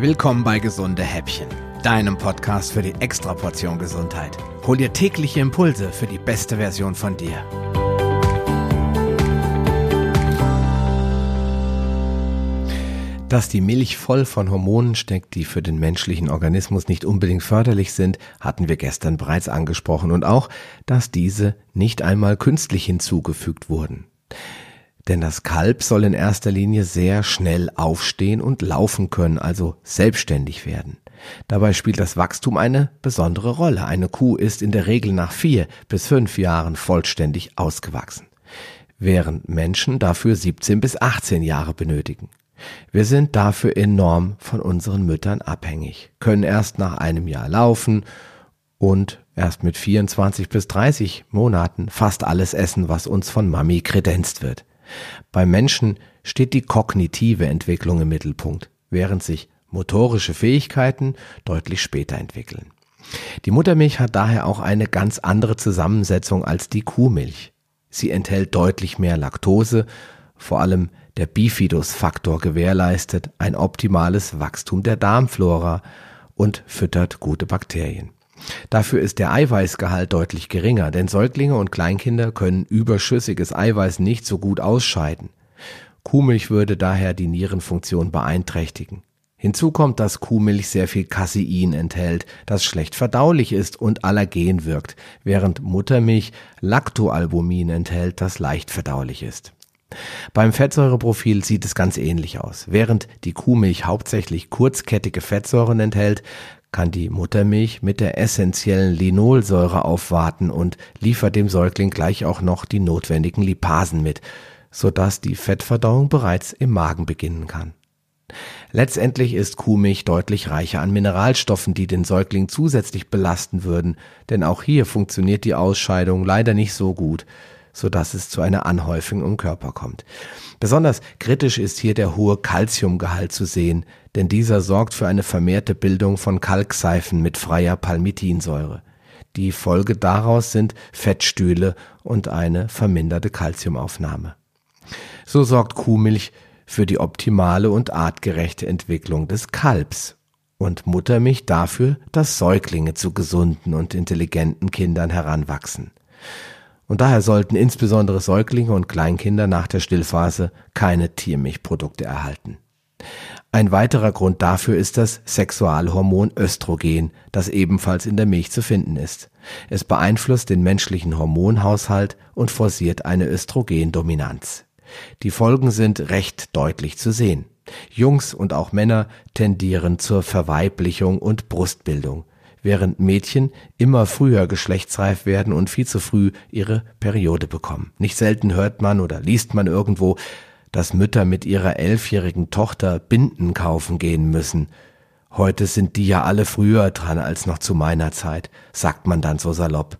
Willkommen bei Gesunde Häppchen, deinem Podcast für die Extraportion Gesundheit. Hol dir tägliche Impulse für die beste Version von dir. Dass die Milch voll von Hormonen steckt, die für den menschlichen Organismus nicht unbedingt förderlich sind, hatten wir gestern bereits angesprochen und auch, dass diese nicht einmal künstlich hinzugefügt wurden. Denn das Kalb soll in erster Linie sehr schnell aufstehen und laufen können, also selbstständig werden. Dabei spielt das Wachstum eine besondere Rolle. Eine Kuh ist in der Regel nach vier bis fünf Jahren vollständig ausgewachsen, während Menschen dafür 17 bis 18 Jahre benötigen. Wir sind dafür enorm von unseren Müttern abhängig, können erst nach einem Jahr laufen und erst mit 24 bis 30 Monaten fast alles essen, was uns von Mami kredenzt wird. Beim Menschen steht die kognitive Entwicklung im Mittelpunkt, während sich motorische Fähigkeiten deutlich später entwickeln. Die Muttermilch hat daher auch eine ganz andere Zusammensetzung als die Kuhmilch. Sie enthält deutlich mehr Laktose, vor allem der Bifidus-Faktor gewährleistet ein optimales Wachstum der Darmflora und füttert gute Bakterien. Dafür ist der Eiweißgehalt deutlich geringer, denn Säuglinge und Kleinkinder können überschüssiges Eiweiß nicht so gut ausscheiden. Kuhmilch würde daher die Nierenfunktion beeinträchtigen. Hinzu kommt, dass Kuhmilch sehr viel Casein enthält, das schlecht verdaulich ist und allergen wirkt, während Muttermilch Lactoalbumin enthält, das leicht verdaulich ist. Beim Fettsäureprofil sieht es ganz ähnlich aus. Während die Kuhmilch hauptsächlich kurzkettige Fettsäuren enthält, kann die Muttermilch mit der essentiellen Linolsäure aufwarten und liefert dem Säugling gleich auch noch die notwendigen Lipasen mit, sodass die Fettverdauung bereits im Magen beginnen kann. Letztendlich ist Kuhmilch deutlich reicher an Mineralstoffen, die den Säugling zusätzlich belasten würden, denn auch hier funktioniert die Ausscheidung leider nicht so gut, sodass es zu einer Anhäufung im Körper kommt. Besonders kritisch ist hier der hohe Calciumgehalt zu sehen, denn dieser sorgt für eine vermehrte Bildung von Kalkseifen mit freier Palmitinsäure. Die Folge daraus sind Fettstühle und eine verminderte Kalziumaufnahme. So sorgt Kuhmilch für die optimale und artgerechte Entwicklung des Kalbs und Muttermilch dafür, dass Säuglinge zu gesunden und intelligenten Kindern heranwachsen. Und daher sollten insbesondere Säuglinge und Kleinkinder nach der Stillphase keine Tiermilchprodukte erhalten. Ein weiterer Grund dafür ist das Sexualhormon Östrogen, das ebenfalls in der Milch zu finden ist. Es beeinflusst den menschlichen Hormonhaushalt und forciert eine Östrogendominanz. Die Folgen sind recht deutlich zu sehen. Jungs und auch Männer tendieren zur Verweiblichung und Brustbildung, während Mädchen immer früher geschlechtsreif werden und viel zu früh ihre Periode bekommen. Nicht selten hört man oder liest man irgendwo, dass Mütter mit ihrer elfjährigen Tochter Binden kaufen gehen müssen. Heute sind die ja alle früher dran als noch zu meiner Zeit, sagt man dann so salopp.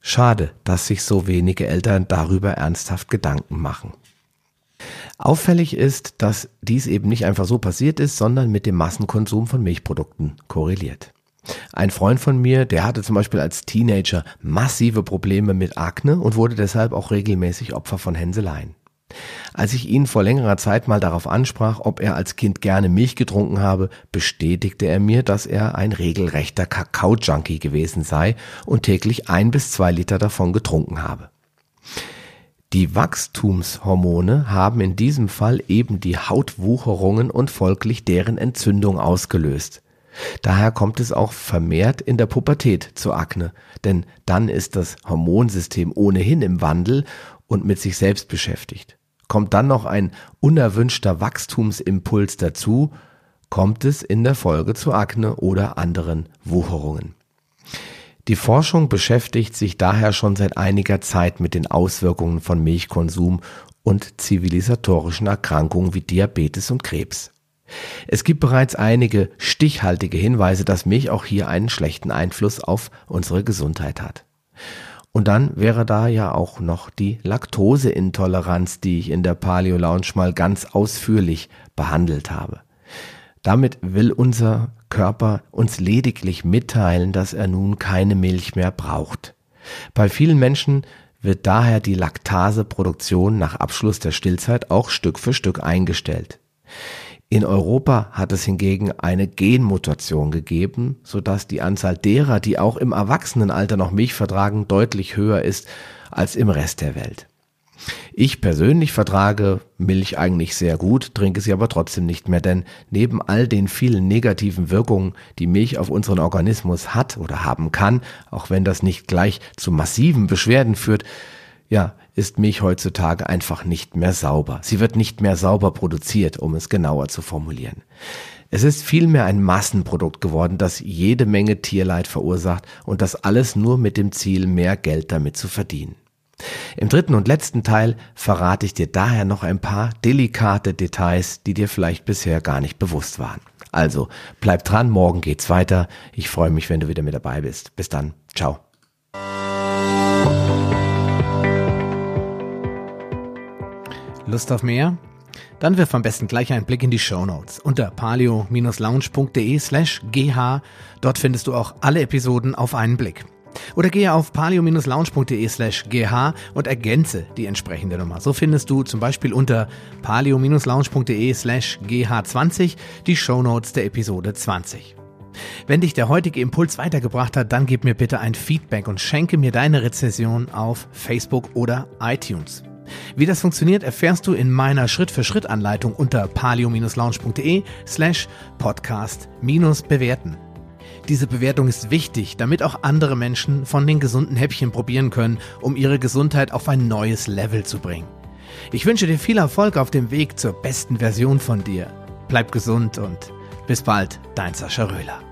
Schade, dass sich so wenige Eltern darüber ernsthaft Gedanken machen. Auffällig ist, dass dies eben nicht einfach so passiert ist, sondern mit dem Massenkonsum von Milchprodukten korreliert. Ein Freund von mir, der hatte zum Beispiel als Teenager massive Probleme mit Akne und wurde deshalb auch regelmäßig Opfer von Hänseleien. Als ich ihn vor längerer Zeit mal darauf ansprach, ob er als Kind gerne Milch getrunken habe, bestätigte er mir, dass er ein regelrechter Kakao-Junkie gewesen sei und täglich ein bis zwei Liter davon getrunken habe. Die Wachstumshormone haben in diesem Fall eben die Hautwucherungen und folglich deren Entzündung ausgelöst. Daher kommt es auch vermehrt in der Pubertät zu Akne, denn dann ist das Hormonsystem ohnehin im Wandel und mit sich selbst beschäftigt. Kommt dann noch ein unerwünschter Wachstumsimpuls dazu, kommt es in der Folge zu Akne oder anderen Wucherungen. Die Forschung beschäftigt sich daher schon seit einiger Zeit mit den Auswirkungen von Milchkonsum und zivilisatorischen Erkrankungen wie Diabetes und Krebs. Es gibt bereits einige stichhaltige Hinweise, dass Milch auch hier einen schlechten Einfluss auf unsere Gesundheit hat. Und dann wäre da ja auch noch die Laktoseintoleranz, die ich in der Paleo Lounge mal ganz ausführlich behandelt habe. Damit will unser Körper uns lediglich mitteilen, dass er nun keine Milch mehr braucht. Bei vielen Menschen wird daher die Laktaseproduktion nach Abschluss der Stillzeit auch Stück für Stück eingestellt. In Europa hat es hingegen eine Genmutation gegeben, sodass die Anzahl derer, die auch im Erwachsenenalter noch Milch vertragen, deutlich höher ist als im Rest der Welt. Ich persönlich vertrage Milch eigentlich sehr gut, trinke sie aber trotzdem nicht mehr, denn neben all den vielen negativen Wirkungen, die Milch auf unseren Organismus hat oder haben kann, auch wenn das nicht gleich zu massiven Beschwerden führt, ja, ist Milch heutzutage einfach nicht mehr sauber. Sie wird nicht mehr sauber produziert, um es genauer zu formulieren. Es ist vielmehr ein Massenprodukt geworden, das jede Menge Tierleid verursacht und das alles nur mit dem Ziel, mehr Geld damit zu verdienen. Im dritten und letzten Teil verrate ich dir daher noch ein paar delikate Details, die dir vielleicht bisher gar nicht bewusst waren. Also bleib dran, morgen geht's weiter. Ich freue mich, wenn du wieder mit dabei bist. Bis dann. Ciao. Lust auf mehr? Dann wirf am besten gleich einen Blick in die Show Notes unter palio-lounge.de slash gh. Dort findest du auch alle Episoden auf einen Blick. Oder gehe auf palio-lounge.de slash gh und ergänze die entsprechende Nummer. So findest du zum Beispiel unter palio-lounge.de slash gh20 die Shownotes der Episode 20. Wenn dich der heutige Impuls weitergebracht hat, dann gib mir bitte ein Feedback und schenke mir deine Rezession auf Facebook oder iTunes. Wie das funktioniert, erfährst du in meiner Schritt-für-Schritt-Anleitung unter palio-lounge.de slash podcast-bewerten. Diese Bewertung ist wichtig, damit auch andere Menschen von den gesunden Häppchen probieren können, um ihre Gesundheit auf ein neues Level zu bringen. Ich wünsche dir viel Erfolg auf dem Weg zur besten Version von dir. Bleib gesund und bis bald, dein Sascha Röhler.